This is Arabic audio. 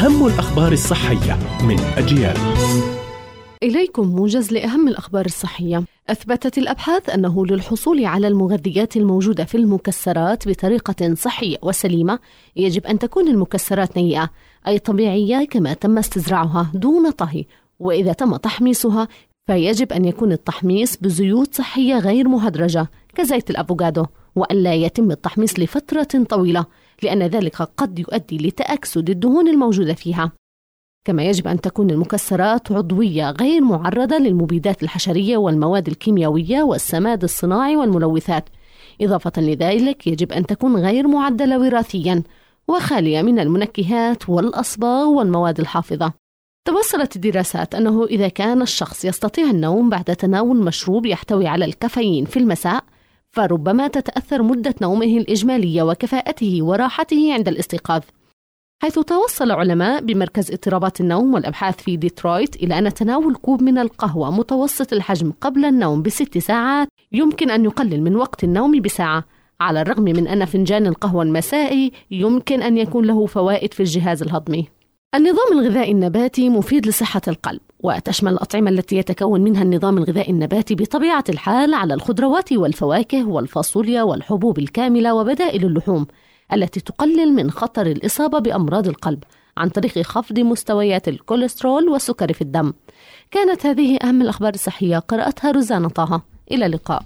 أهم الأخبار الصحية من أجيال إليكم موجز لأهم الأخبار الصحية. أثبتت الأبحاث أنه للحصول على المغذيات الموجودة في المكسرات بطريقة صحية وسليمة يجب أن تكون المكسرات نيئة أي طبيعية كما تم استزراعها دون طهي وإذا تم تحميصها فيجب أن يكون التحميص بزيوت صحية غير مهدرجة كزيت الأفوكادو وألا يتم التحميص لفترة طويلة لأن ذلك قد يؤدي لتأكسد الدهون الموجودة فيها. كما يجب أن تكون المكسرات عضوية غير معرضة للمبيدات الحشرية والمواد الكيميائية والسماد الصناعي والملوثات. إضافة لذلك يجب أن تكون غير معدلة وراثيا وخالية من المنكهات والأصباغ والمواد الحافظة. توصلت الدراسات أنه إذا كان الشخص يستطيع النوم بعد تناول مشروب يحتوي على الكافيين في المساء فربما تتأثر مدة نومه الإجمالية وكفاءته وراحته عند الاستيقاظ. حيث توصل علماء بمركز اضطرابات النوم والأبحاث في ديترويت إلى أن تناول كوب من القهوة متوسط الحجم قبل النوم بست ساعات يمكن أن يقلل من وقت النوم بساعة. على الرغم من أن فنجان القهوة المسائي يمكن أن يكون له فوائد في الجهاز الهضمي. النظام الغذائي النباتي مفيد لصحة القلب وتشمل الأطعمة التي يتكون منها النظام الغذائي النباتي بطبيعة الحال على الخضروات والفواكه والفاصوليا والحبوب الكاملة وبدائل اللحوم التي تقلل من خطر الإصابة بأمراض القلب عن طريق خفض مستويات الكوليسترول والسكر في الدم. كانت هذه أهم الأخبار الصحية قرأتها روزانا طه. إلى اللقاء.